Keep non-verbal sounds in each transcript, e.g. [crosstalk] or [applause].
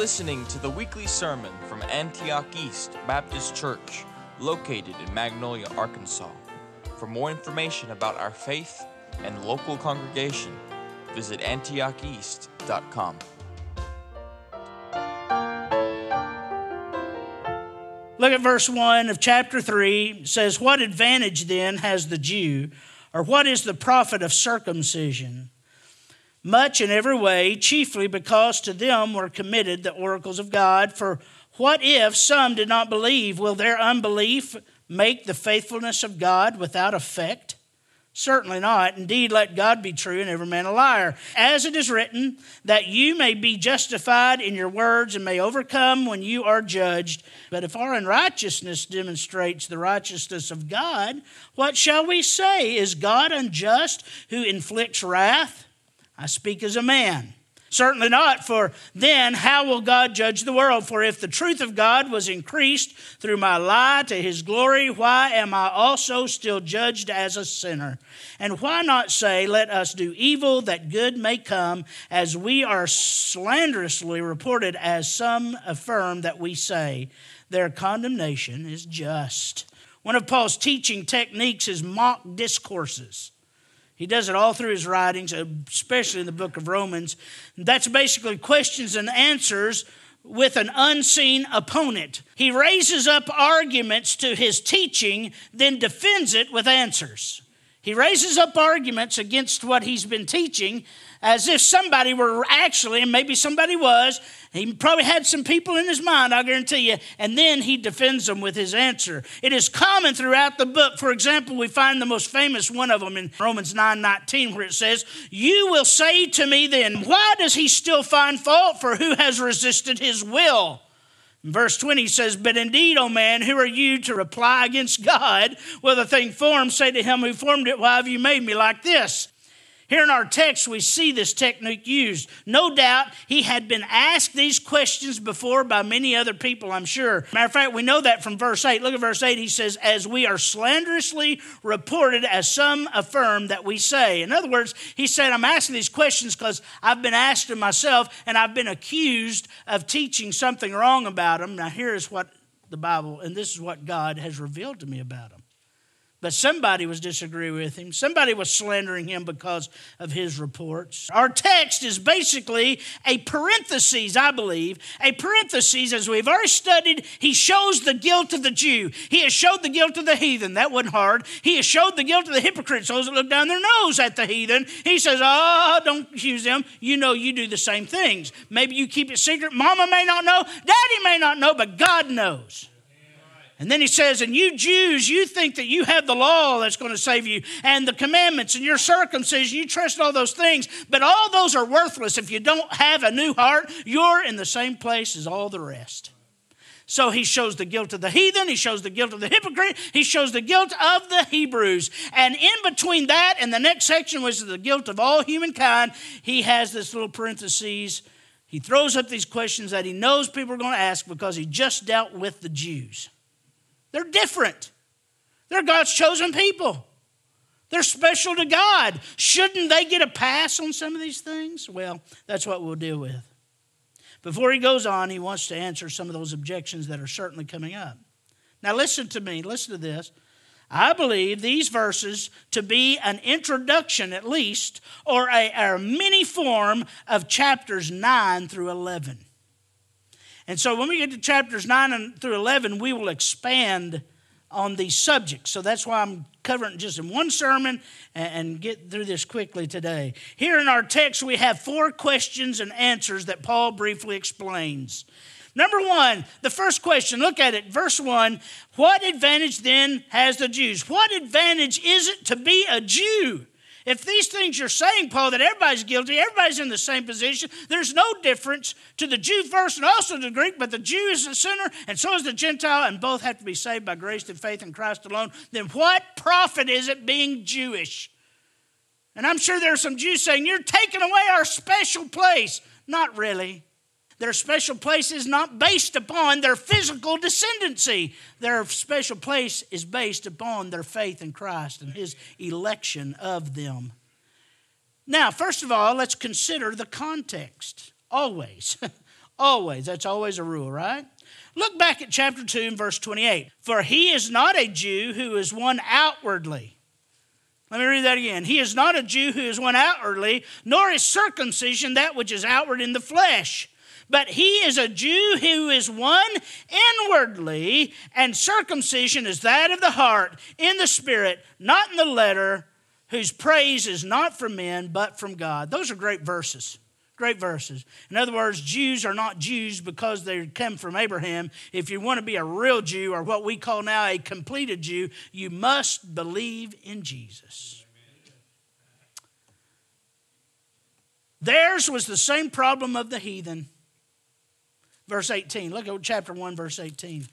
Listening to the weekly sermon from Antioch East Baptist Church, located in Magnolia, Arkansas. For more information about our faith and local congregation, visit antiocheast.com. Look at verse 1 of chapter 3. It says, What advantage then has the Jew, or what is the profit of circumcision? Much in every way, chiefly because to them were committed the oracles of God. For what if some did not believe? Will their unbelief make the faithfulness of God without effect? Certainly not. Indeed, let God be true and every man a liar. As it is written, that you may be justified in your words and may overcome when you are judged. But if our unrighteousness demonstrates the righteousness of God, what shall we say? Is God unjust who inflicts wrath? I speak as a man. Certainly not, for then how will God judge the world? For if the truth of God was increased through my lie to his glory, why am I also still judged as a sinner? And why not say, Let us do evil that good may come, as we are slanderously reported, as some affirm that we say? Their condemnation is just. One of Paul's teaching techniques is mock discourses. He does it all through his writings, uh, especially in the book of Romans. That's basically questions and answers with an unseen opponent. He raises up arguments to his teaching, then defends it with answers. He raises up arguments against what he's been teaching as if somebody were actually, and maybe somebody was, he probably had some people in his mind, I guarantee you, and then he defends them with his answer. It is common throughout the book. For example, we find the most famous one of them in Romans 9 19, where it says, You will say to me then, why does he still find fault for who has resisted his will? Verse 20 says, But indeed, O man, who are you to reply against God? Will the thing formed say to him who formed it, Why have you made me like this? Here in our text, we see this technique used. No doubt he had been asked these questions before by many other people, I'm sure. Matter of fact, we know that from verse 8. Look at verse 8. He says, As we are slanderously reported, as some affirm that we say. In other words, he said, I'm asking these questions because I've been asked them myself and I've been accused of teaching something wrong about them. Now, here is what the Bible, and this is what God has revealed to me about them. But somebody was disagreeing with him. Somebody was slandering him because of his reports. Our text is basically a parenthesis, I believe. A parenthesis, as we've already studied, he shows the guilt of the Jew. He has showed the guilt of the heathen. That wasn't hard. He has showed the guilt of the hypocrites, those that look down their nose at the heathen. He says, Oh, don't accuse them. You know you do the same things. Maybe you keep it secret. Mama may not know, daddy may not know, but God knows. And then he says, And you Jews, you think that you have the law that's going to save you, and the commandments, and your circumcision, you trust all those things, but all those are worthless if you don't have a new heart. You're in the same place as all the rest. So he shows the guilt of the heathen, he shows the guilt of the hypocrite, he shows the guilt of the Hebrews. And in between that and the next section, which is the guilt of all humankind, he has this little parenthesis. He throws up these questions that he knows people are going to ask because he just dealt with the Jews. They're different. They're God's chosen people. They're special to God. Shouldn't they get a pass on some of these things? Well, that's what we'll deal with. Before he goes on, he wants to answer some of those objections that are certainly coming up. Now, listen to me, listen to this. I believe these verses to be an introduction, at least, or a, a mini form of chapters 9 through 11. And so when we get to chapters 9 through 11, we will expand on these subjects. So that's why I'm covering just in one sermon and get through this quickly today. Here in our text, we have four questions and answers that Paul briefly explains. Number one, the first question, look at it, verse one. What advantage then has the Jews? What advantage is it to be a Jew? If these things you're saying, Paul, that everybody's guilty, everybody's in the same position, there's no difference to the Jew first and also to the Greek, but the Jew is a sinner and so is the Gentile, and both have to be saved by grace through faith in Christ alone, then what profit is it being Jewish? And I'm sure there are some Jews saying, You're taking away our special place. Not really. Their special place is not based upon their physical descendancy. Their special place is based upon their faith in Christ and His election of them. Now, first of all, let's consider the context. Always, [laughs] Always. That's always a rule, right? Look back at chapter 2 and verse 28. For he is not a Jew who is one outwardly. Let me read that again. He is not a Jew who is one outwardly, nor is circumcision that which is outward in the flesh. But he is a Jew who is one inwardly, and circumcision is that of the heart, in the spirit, not in the letter, whose praise is not from men, but from God. Those are great verses. Great verses. In other words, Jews are not Jews because they come from Abraham. If you want to be a real Jew, or what we call now a completed Jew, you must believe in Jesus. Theirs was the same problem of the heathen. Verse 18. Look at chapter 1, verse 18.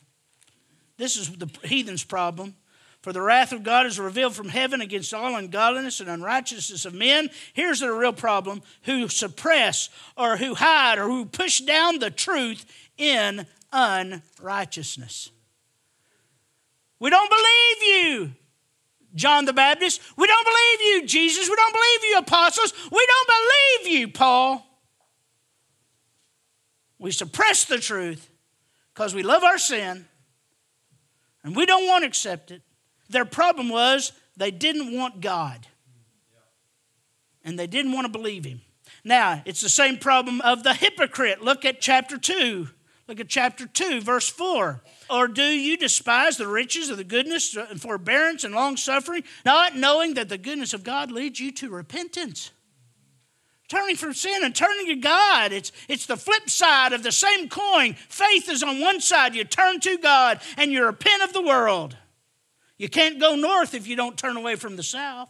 This is the heathen's problem. For the wrath of God is revealed from heaven against all ungodliness and unrighteousness of men. Here's the real problem who suppress or who hide or who push down the truth in unrighteousness. We don't believe you, John the Baptist. We don't believe you, Jesus. We don't believe you, apostles. We don't believe you, Paul. We suppress the truth because we love our sin and we don't want to accept it. Their problem was they didn't want God. And they didn't want to believe him. Now, it's the same problem of the hypocrite. Look at chapter 2. Look at chapter 2, verse 4. Or do you despise the riches of the goodness and forbearance and long suffering, not knowing that the goodness of God leads you to repentance? Turning from sin and turning to God. It's, it's the flip side of the same coin. Faith is on one side. You turn to God and you repent of the world. You can't go north if you don't turn away from the south.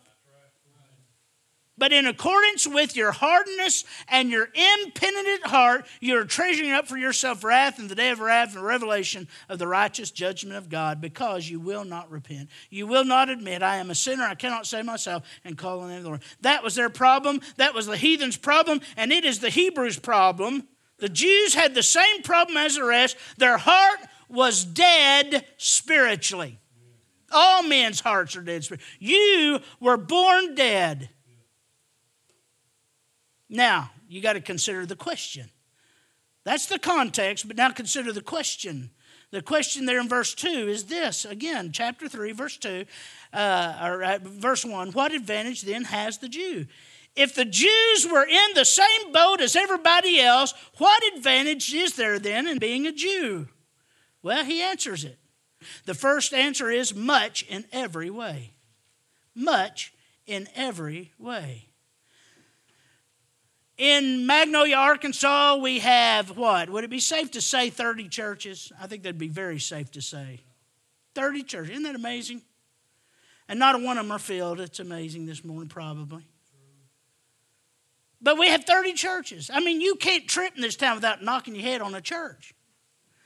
But in accordance with your hardness and your impenitent heart, you're treasuring up for yourself wrath in the day of wrath and revelation of the righteous judgment of God, because you will not repent. You will not admit, I am a sinner, I cannot save myself, and call on the Lord. That was their problem. That was the heathen's problem, and it is the Hebrews' problem. The Jews had the same problem as the rest. Their heart was dead spiritually. All men's hearts are dead. You were born dead. Now, you got to consider the question. That's the context, but now consider the question. The question there in verse 2 is this again, chapter 3, verse 2, uh, or uh, verse 1 What advantage then has the Jew? If the Jews were in the same boat as everybody else, what advantage is there then in being a Jew? Well, he answers it. The first answer is much in every way. Much in every way. In Magnolia, Arkansas, we have what? Would it be safe to say 30 churches? I think that'd be very safe to say. 30 churches. Isn't that amazing? And not a one of them are filled. It's amazing this morning, probably. But we have 30 churches. I mean, you can't trip in this town without knocking your head on a church.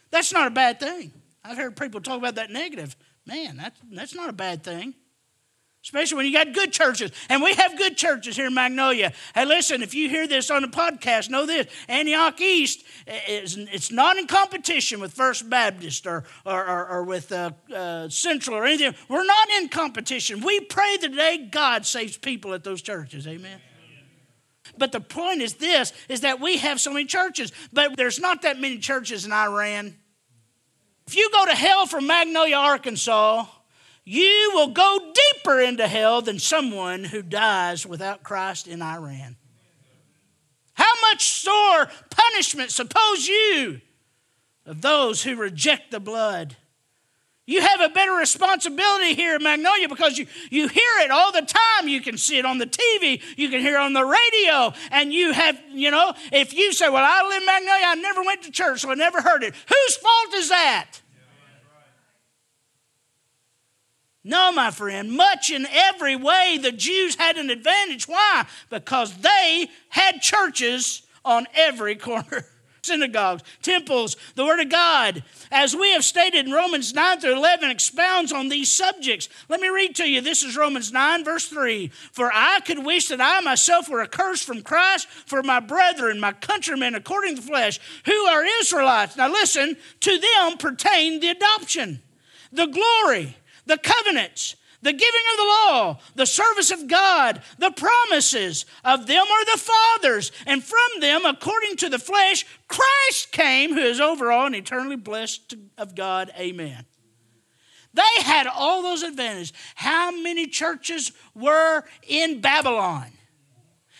That's not a bad thing. I've heard people talk about that negative. Man, that's, that's not a bad thing. Especially when you got good churches. And we have good churches here in Magnolia. Hey, listen, if you hear this on the podcast, know this Antioch East, is, it's not in competition with First Baptist or, or, or, or with uh, uh, Central or anything. We're not in competition. We pray the day God saves people at those churches. Amen. But the point is this is that we have so many churches, but there's not that many churches in Iran. If you go to hell from Magnolia, Arkansas, you will go deeper into hell than someone who dies without Christ in Iran. How much sore punishment, suppose you, of those who reject the blood you have a better responsibility here in Magnolia because you, you hear it all the time. You can see it on the TV, you can hear it on the radio, and you have, you know, if you say, Well, I live in Magnolia, I never went to church, so I never heard it. Whose fault is that? No, my friend, much in every way the Jews had an advantage. Why? Because they had churches on every [laughs] corner synagogues, temples, the Word of God. As we have stated in Romans 9 through 11, expounds on these subjects. Let me read to you. This is Romans 9, verse 3. For I could wish that I myself were accursed from Christ for my brethren, my countrymen according to the flesh, who are Israelites. Now listen, to them pertain the adoption, the glory, the covenants the giving of the law, the service of God, the promises of them are the fathers, and from them, according to the flesh, Christ came, who is over all and eternally blessed of God. Amen. They had all those advantages. How many churches were in Babylon?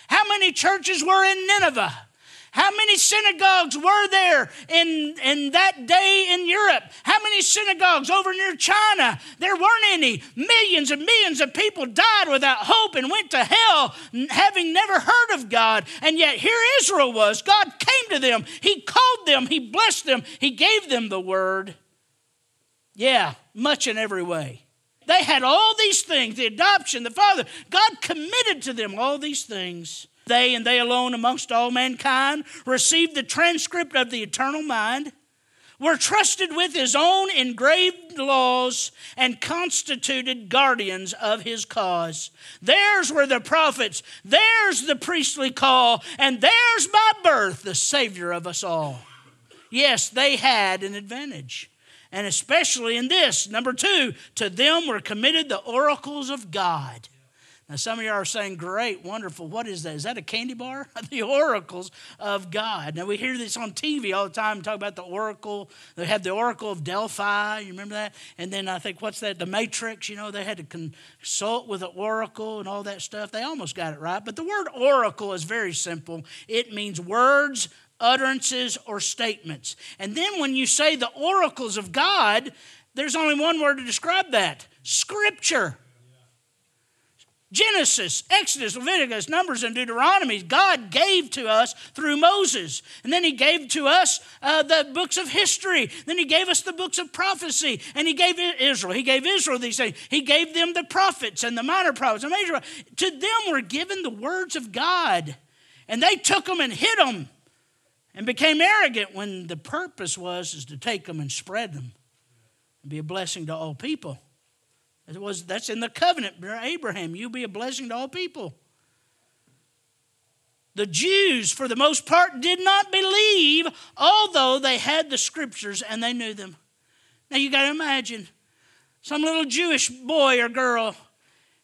How many churches were in Nineveh? How many synagogues were there in, in that day in Europe? How many synagogues over near China? There weren't any. Millions and millions of people died without hope and went to hell having never heard of God. And yet here Israel was. God came to them, He called them, He blessed them, He gave them the word. Yeah, much in every way. They had all these things the adoption, the Father. God committed to them all these things. They and they alone amongst all mankind received the transcript of the eternal mind, were trusted with his own engraved laws, and constituted guardians of his cause. Theirs were the prophets, theirs the priestly call, and theirs by birth the Savior of us all. Yes, they had an advantage. And especially in this, number two, to them were committed the oracles of God. Some of you are saying, Great, wonderful. What is that? Is that a candy bar? [laughs] the oracles of God. Now, we hear this on TV all the time, talk about the oracle. They had the oracle of Delphi. You remember that? And then I think, what's that? The Matrix, you know, they had to consult with the oracle and all that stuff. They almost got it right. But the word oracle is very simple it means words, utterances, or statements. And then when you say the oracles of God, there's only one word to describe that scripture. Genesis, Exodus, Leviticus, Numbers, and Deuteronomy, God gave to us through Moses. And then He gave to us uh, the books of history. Then He gave us the books of prophecy. And He gave Israel. He gave Israel these things. He gave them the prophets and the minor prophets and major prophets. To them were given the words of God. And they took them and hid them and became arrogant when the purpose was is to take them and spread them and be a blessing to all people. It was, that's in the covenant, Abraham. You'll be a blessing to all people. The Jews, for the most part, did not believe, although they had the scriptures and they knew them. Now you got to imagine some little Jewish boy or girl,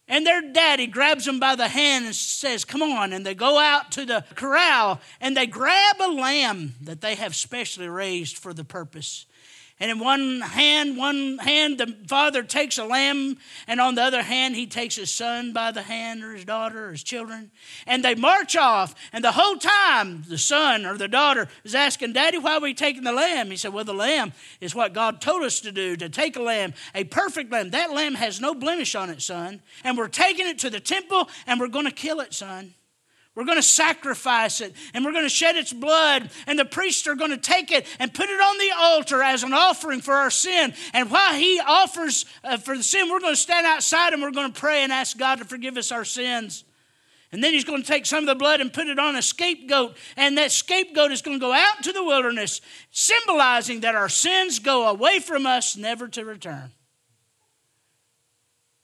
and their daddy grabs them by the hand and says, Come on. And they go out to the corral and they grab a lamb that they have specially raised for the purpose. And in one hand, one hand, the father takes a lamb, and on the other hand, he takes his son by the hand, or his daughter, or his children. And they march off. And the whole time, the son or the daughter is asking, Daddy, why are we taking the lamb? He said, Well, the lamb is what God told us to do, to take a lamb, a perfect lamb. That lamb has no blemish on it, son. And we're taking it to the temple, and we're going to kill it, son. We're going to sacrifice it and we're going to shed its blood, and the priests are going to take it and put it on the altar as an offering for our sin. And while he offers uh, for the sin, we're going to stand outside and we're going to pray and ask God to forgive us our sins. And then he's going to take some of the blood and put it on a scapegoat, and that scapegoat is going to go out into the wilderness, symbolizing that our sins go away from us, never to return.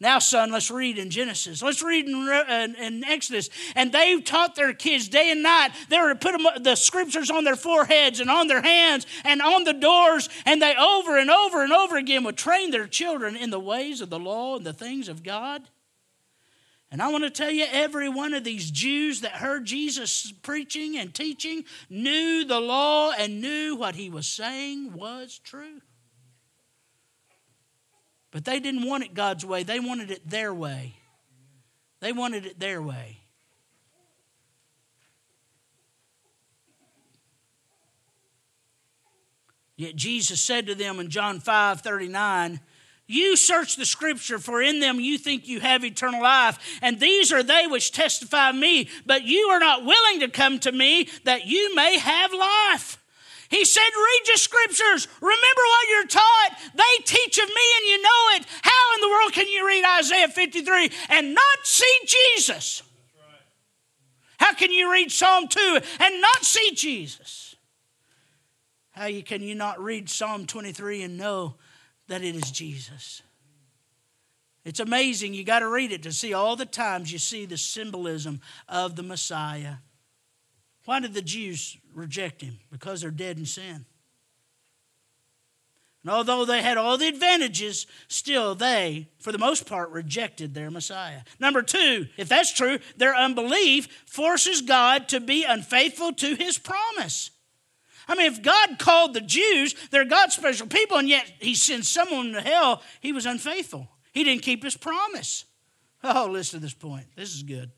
Now, son, let's read in Genesis. Let's read in, in, Exodus. And they taught their kids day and night. They were put them, the scriptures on their foreheads and on their hands and on the doors. And they over and over and over again would train their children in the ways of the law and the things of God. And I want to tell you, every one of these Jews that heard Jesus preaching and teaching knew the law and knew what he was saying was true. But they didn't want it God's way, they wanted it their way. They wanted it their way. Yet Jesus said to them in John 5 39, You search the scripture, for in them you think you have eternal life, and these are they which testify me, but you are not willing to come to me that you may have life. He said, Read your scriptures. Remember what you're taught. They teach of me and you know it. How in the world can you read Isaiah 53 and not see Jesus? How can you read Psalm 2 and not see Jesus? How can you not read Psalm 23 and know that it is Jesus? It's amazing. You got to read it to see all the times you see the symbolism of the Messiah. Why did the Jews reject him? Because they're dead in sin. And although they had all the advantages, still they, for the most part, rejected their Messiah. Number two, if that's true, their unbelief forces God to be unfaithful to his promise. I mean, if God called the Jews, they're God's special people, and yet he sends someone to hell, he was unfaithful. He didn't keep his promise. Oh, listen to this point. This is good.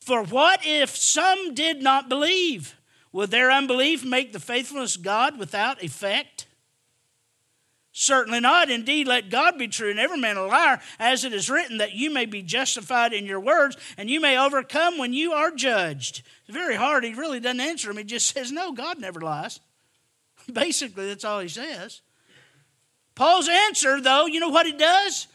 For what if some did not believe? Will their unbelief make the faithfulness of God without effect? Certainly not. Indeed, let God be true and every man a liar, as it is written, that you may be justified in your words and you may overcome when you are judged. It's very hard. He really doesn't answer him. He just says, No, God never lies. [laughs] Basically, that's all he says. Paul's answer, though, you know what he does?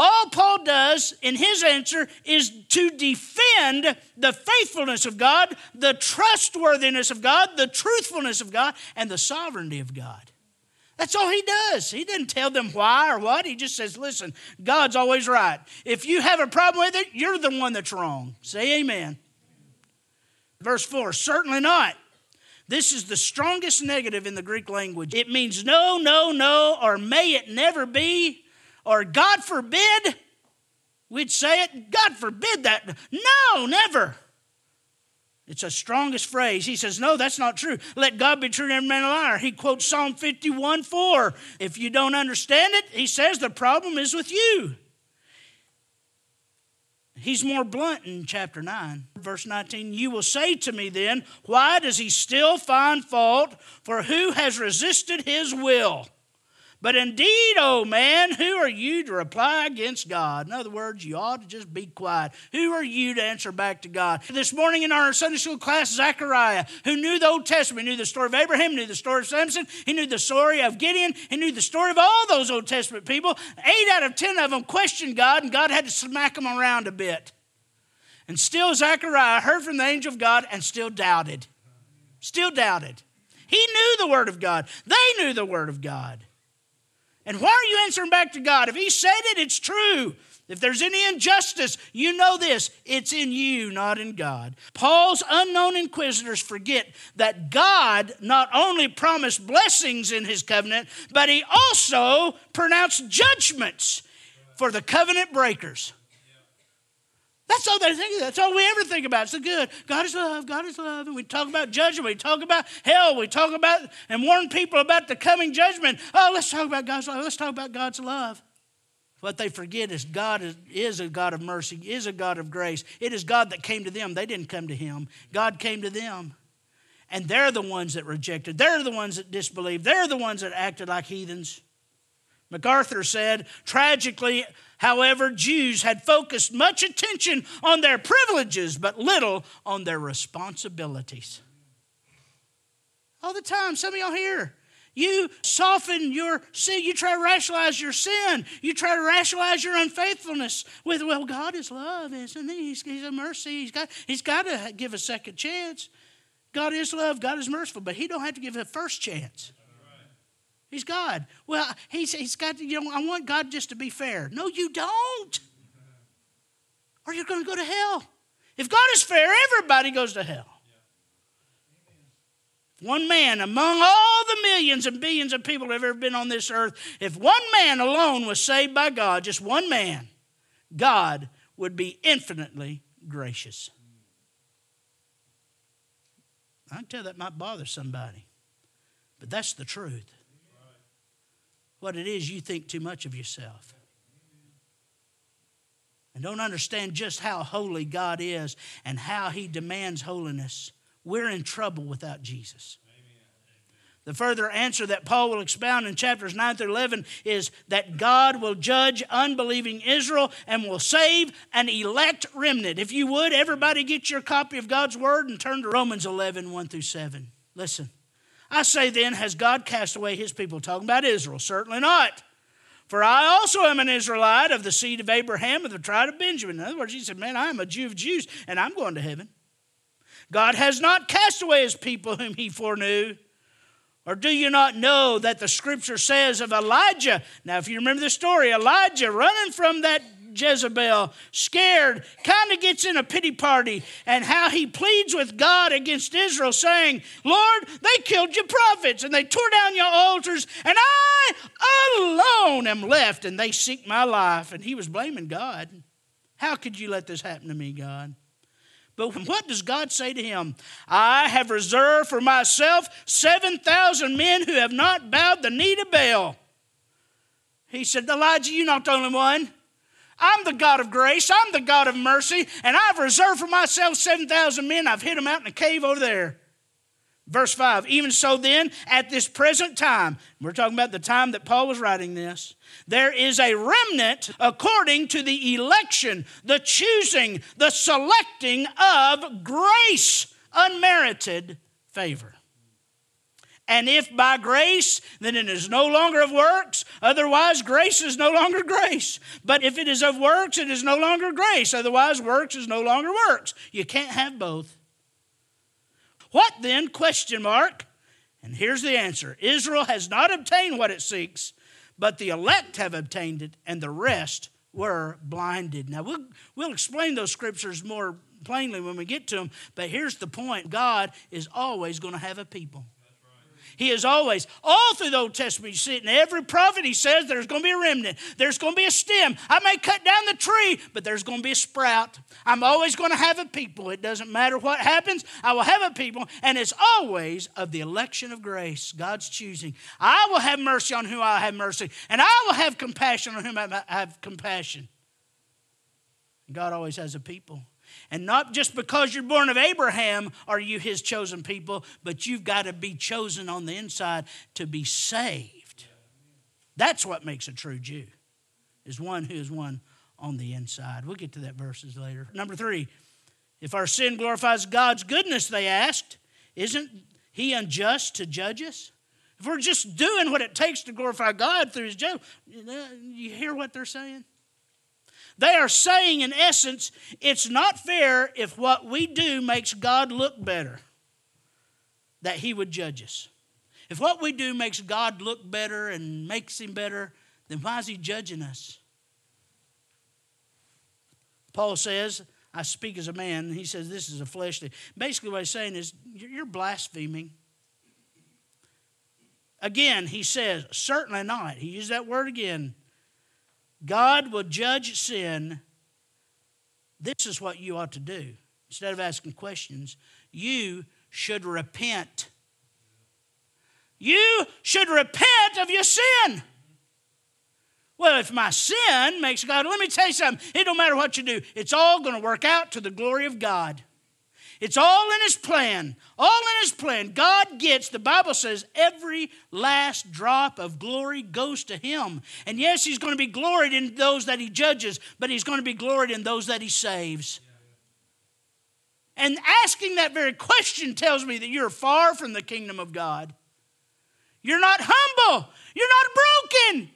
All Paul does in his answer is to defend the faithfulness of God, the trustworthiness of God, the truthfulness of God, and the sovereignty of God. That's all he does. He doesn't tell them why or what. He just says, listen, God's always right. If you have a problem with it, you're the one that's wrong. Say amen. Verse 4 Certainly not. This is the strongest negative in the Greek language. It means no, no, no, or may it never be, or God forbid. We'd say it, God forbid that. No, never. It's the strongest phrase. He says, No, that's not true. Let God be true and every man a liar. He quotes Psalm 51 4. If you don't understand it, he says the problem is with you. He's more blunt in chapter 9, verse 19. You will say to me then, Why does he still find fault? For who has resisted his will? But indeed, oh man, who are you to reply against God? In other words, you ought to just be quiet. Who are you to answer back to God? This morning in our Sunday school class, Zechariah, who knew the Old Testament, knew the story of Abraham, knew the story of Samson, he knew the story of Gideon, he knew the story of all those Old Testament people. Eight out of ten of them questioned God, and God had to smack them around a bit. And still, Zechariah heard from the angel of God and still doubted. Still doubted. He knew the Word of God, they knew the Word of God. And why are you answering back to God? If He said it, it's true. If there's any injustice, you know this it's in you, not in God. Paul's unknown inquisitors forget that God not only promised blessings in his covenant, but he also pronounced judgments for the covenant breakers. That's all they think. That's all we ever think about. It's the good. God is love. God is love. And we talk about judgment. We talk about hell. We talk about and warn people about the coming judgment. Oh, let's talk about God's love. Let's talk about God's love. What they forget is God is, is a God of mercy, is a God of grace. It is God that came to them. They didn't come to Him. God came to them. And they're the ones that rejected. They're the ones that disbelieved. They're the ones that acted like heathens. MacArthur said, tragically, however, Jews had focused much attention on their privileges, but little on their responsibilities. All the time, some of y'all here, you soften your sin. You try to rationalize your sin. You try to rationalize your unfaithfulness with, well, God is love, isn't he? He's, he's a mercy. He's got, he's got to give a second chance. God is love. God is merciful, but he don't have to give a first chance. He's God. Well, he's, he's got, you know, I want God just to be fair. No, you don't. Or you're going to go to hell. If God is fair, everybody goes to hell. One man among all the millions and billions of people that have ever been on this earth, if one man alone was saved by God, just one man, God would be infinitely gracious. I can tell that might bother somebody, but that's the truth what it is you think too much of yourself. And don't understand just how holy God is and how He demands holiness. We're in trouble without Jesus. The further answer that Paul will expound in chapters 9 through 11 is that God will judge unbelieving Israel and will save an elect remnant. If you would, everybody get your copy of God's Word and turn to Romans 11 1 through 7. Listen. I say then, has God cast away his people? Talking about Israel. Certainly not. For I also am an Israelite of the seed of Abraham of the tribe of Benjamin. In other words, he said, Man, I am a Jew of Jews, and I'm going to heaven. God has not cast away his people whom he foreknew. Or do you not know that the scripture says of Elijah? Now, if you remember the story, Elijah running from that Jezebel, scared, kind of gets in a pity party, and how he pleads with God against Israel, saying, Lord, they killed your prophets and they tore down your altars, and I alone am left, and they seek my life. And he was blaming God. How could you let this happen to me, God? But [laughs] what does God say to him? I have reserved for myself 7,000 men who have not bowed the knee to Baal. He said, Elijah, you're not the only one. I'm the God of grace. I'm the God of mercy. And I've reserved for myself 7,000 men. I've hid them out in a cave over there. Verse 5 Even so, then, at this present time, we're talking about the time that Paul was writing this, there is a remnant according to the election, the choosing, the selecting of grace, unmerited favor. And if by grace, then it is no longer of works. Otherwise, grace is no longer grace. But if it is of works, it is no longer grace. Otherwise, works is no longer works. You can't have both. What then? Question mark. And here's the answer Israel has not obtained what it seeks, but the elect have obtained it, and the rest were blinded. Now, we'll, we'll explain those scriptures more plainly when we get to them, but here's the point God is always going to have a people. He is always, all through the Old Testament, you see it in every prophet, he says there's going to be a remnant. There's going to be a stem. I may cut down the tree, but there's going to be a sprout. I'm always going to have a people. It doesn't matter what happens, I will have a people. And it's always of the election of grace, God's choosing. I will have mercy on whom I have mercy, and I will have compassion on whom I have compassion. God always has a people. And not just because you're born of Abraham are you his chosen people, but you've got to be chosen on the inside to be saved. That's what makes a true Jew, is one who is one on the inside. We'll get to that verses later. Number three, if our sin glorifies God's goodness, they asked, isn't he unjust to judge us? If we're just doing what it takes to glorify God through his judgment, you hear what they're saying? They are saying, in essence, it's not fair if what we do makes God look better, that He would judge us. If what we do makes God look better and makes Him better, then why is He judging us? Paul says, I speak as a man. He says this is a fleshly. Basically, what he's saying is you're blaspheming. Again, he says, certainly not. He used that word again. God will judge sin. This is what you ought to do. Instead of asking questions, you should repent. You should repent of your sin. Well, if my sin makes God, let me tell you something. It don't matter what you do, it's all going to work out to the glory of God. It's all in His plan. All in His plan. God gets, the Bible says, every last drop of glory goes to Him. And yes, He's going to be gloried in those that He judges, but He's going to be gloried in those that He saves. And asking that very question tells me that you're far from the kingdom of God. You're not humble. You're not broken.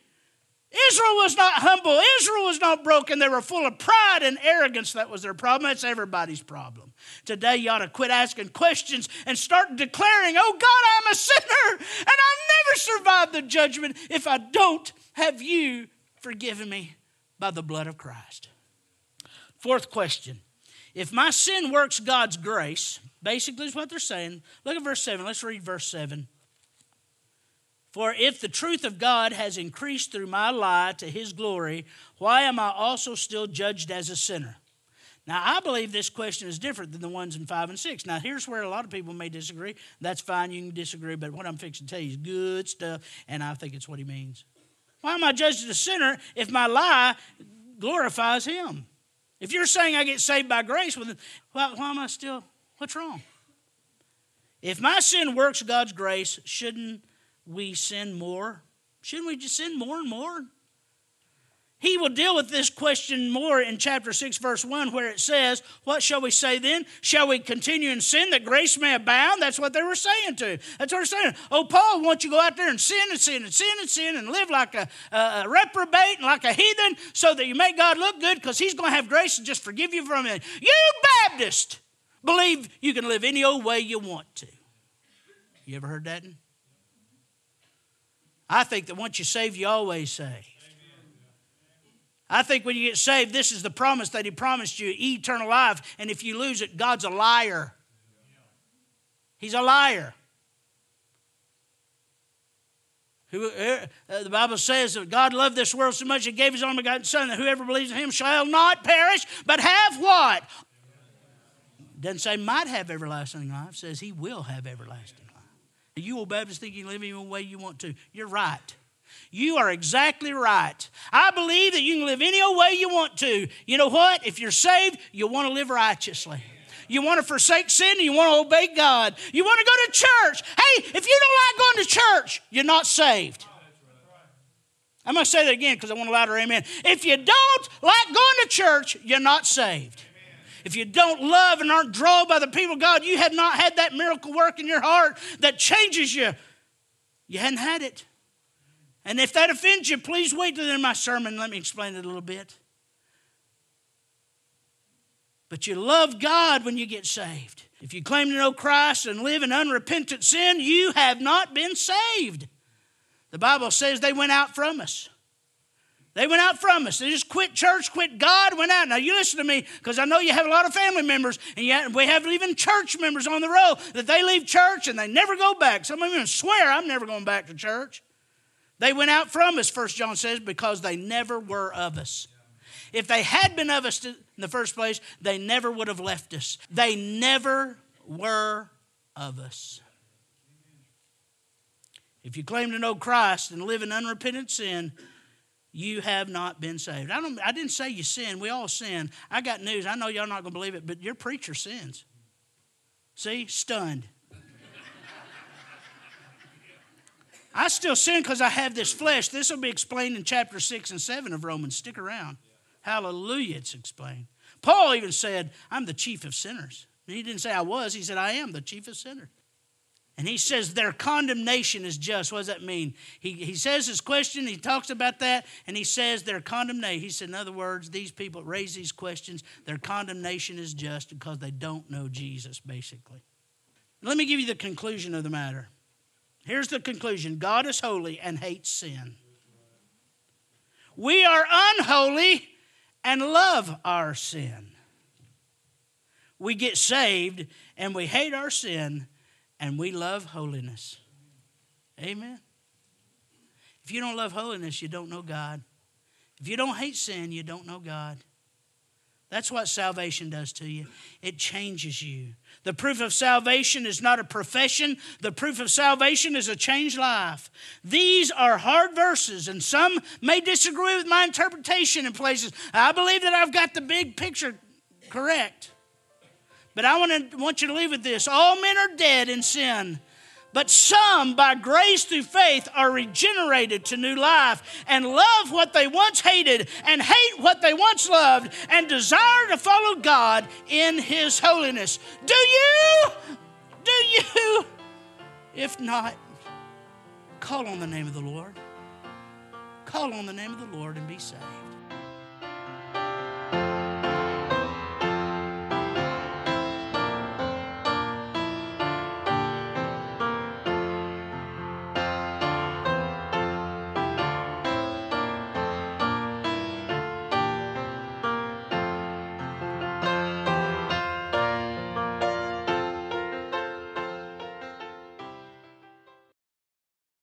Israel was not humble. Israel was not broken. They were full of pride and arrogance. That was their problem. That's everybody's problem. Today, you ought to quit asking questions and start declaring, Oh God, I'm a sinner, and I'll never survive the judgment if I don't have you forgiven me by the blood of Christ. Fourth question If my sin works God's grace, basically is what they're saying. Look at verse 7. Let's read verse 7. For if the truth of God has increased through my lie to his glory, why am I also still judged as a sinner? Now, I believe this question is different than the ones in 5 and 6. Now, here's where a lot of people may disagree. That's fine, you can disagree, but what I'm fixing to tell you is good stuff, and I think it's what he means. Why am I judged as a sinner if my lie glorifies him? If you're saying I get saved by grace, well, why, why am I still, what's wrong? If my sin works God's grace, shouldn't we sin more? Shouldn't we just sin more and more? He will deal with this question more in chapter 6, verse 1, where it says, What shall we say then? Shall we continue in sin that grace may abound? That's what they were saying to. That's what they're saying. Oh, Paul won't you go out there and sin and sin and sin and sin and live like a, a reprobate and like a heathen so that you make God look good because he's going to have grace and just forgive you from it. You Baptist believe you can live any old way you want to. You ever heard that? I think that once you save, you always save. I think when you get saved, this is the promise that He promised you eternal life. And if you lose it, God's a liar. He's a liar. Uh, the Bible says that God loved this world so much He gave His only begotten Son that whoever believes in Him shall not perish, but have what? Doesn't say might have everlasting life. Says He will have everlasting life. You old Baptists think you can live any way you want to. You're right. You are exactly right. I believe that you can live any old way you want to. You know what? If you're saved, you want to live righteously. You want to forsake sin and you want to obey God. You want to go to church. Hey, if you don't like going to church, you're not saved. I'm going to say that again because I want a louder amen. If you don't like going to church, you're not saved. If you don't love and aren't drawn by the people of God, you have not had that miracle work in your heart that changes you. You hadn't had it. And if that offends you, please wait till the end my sermon. Let me explain it a little bit. But you love God when you get saved. If you claim to know Christ and live in unrepentant sin, you have not been saved. The Bible says they went out from us. They went out from us. They just quit church, quit God, went out. Now, you listen to me because I know you have a lot of family members, and yet we have even church members on the road that they leave church and they never go back. Some of them swear, I'm never going back to church. They went out from us, First John says, because they never were of us. If they had been of us in the first place, they never would have left us. They never were of us. If you claim to know Christ and live in unrepentant sin, you have not been saved. I, don't, I didn't say you sin. We all sin. I got news. I know y'all not going to believe it, but your preacher sins. See? Stunned. I still sin because I have this flesh. This will be explained in chapter 6 and 7 of Romans. Stick around. Hallelujah, it's explained. Paul even said, I'm the chief of sinners. He didn't say I was, he said, I am the chief of sinners. And he says their condemnation is just. What does that mean? He, he says his question, he talks about that, and he says their condemnation. He said, in other words, these people raise these questions, their condemnation is just because they don't know Jesus, basically. Let me give you the conclusion of the matter. Here's the conclusion God is holy and hates sin. We are unholy and love our sin. We get saved and we hate our sin and we love holiness. Amen. If you don't love holiness, you don't know God. If you don't hate sin, you don't know God. That's what salvation does to you. It changes you. The proof of salvation is not a profession, the proof of salvation is a changed life. These are hard verses, and some may disagree with my interpretation in places. I believe that I've got the big picture correct. But I want, to, want you to leave with this all men are dead in sin. But some, by grace through faith, are regenerated to new life and love what they once hated and hate what they once loved and desire to follow God in His holiness. Do you? Do you? If not, call on the name of the Lord. Call on the name of the Lord and be saved.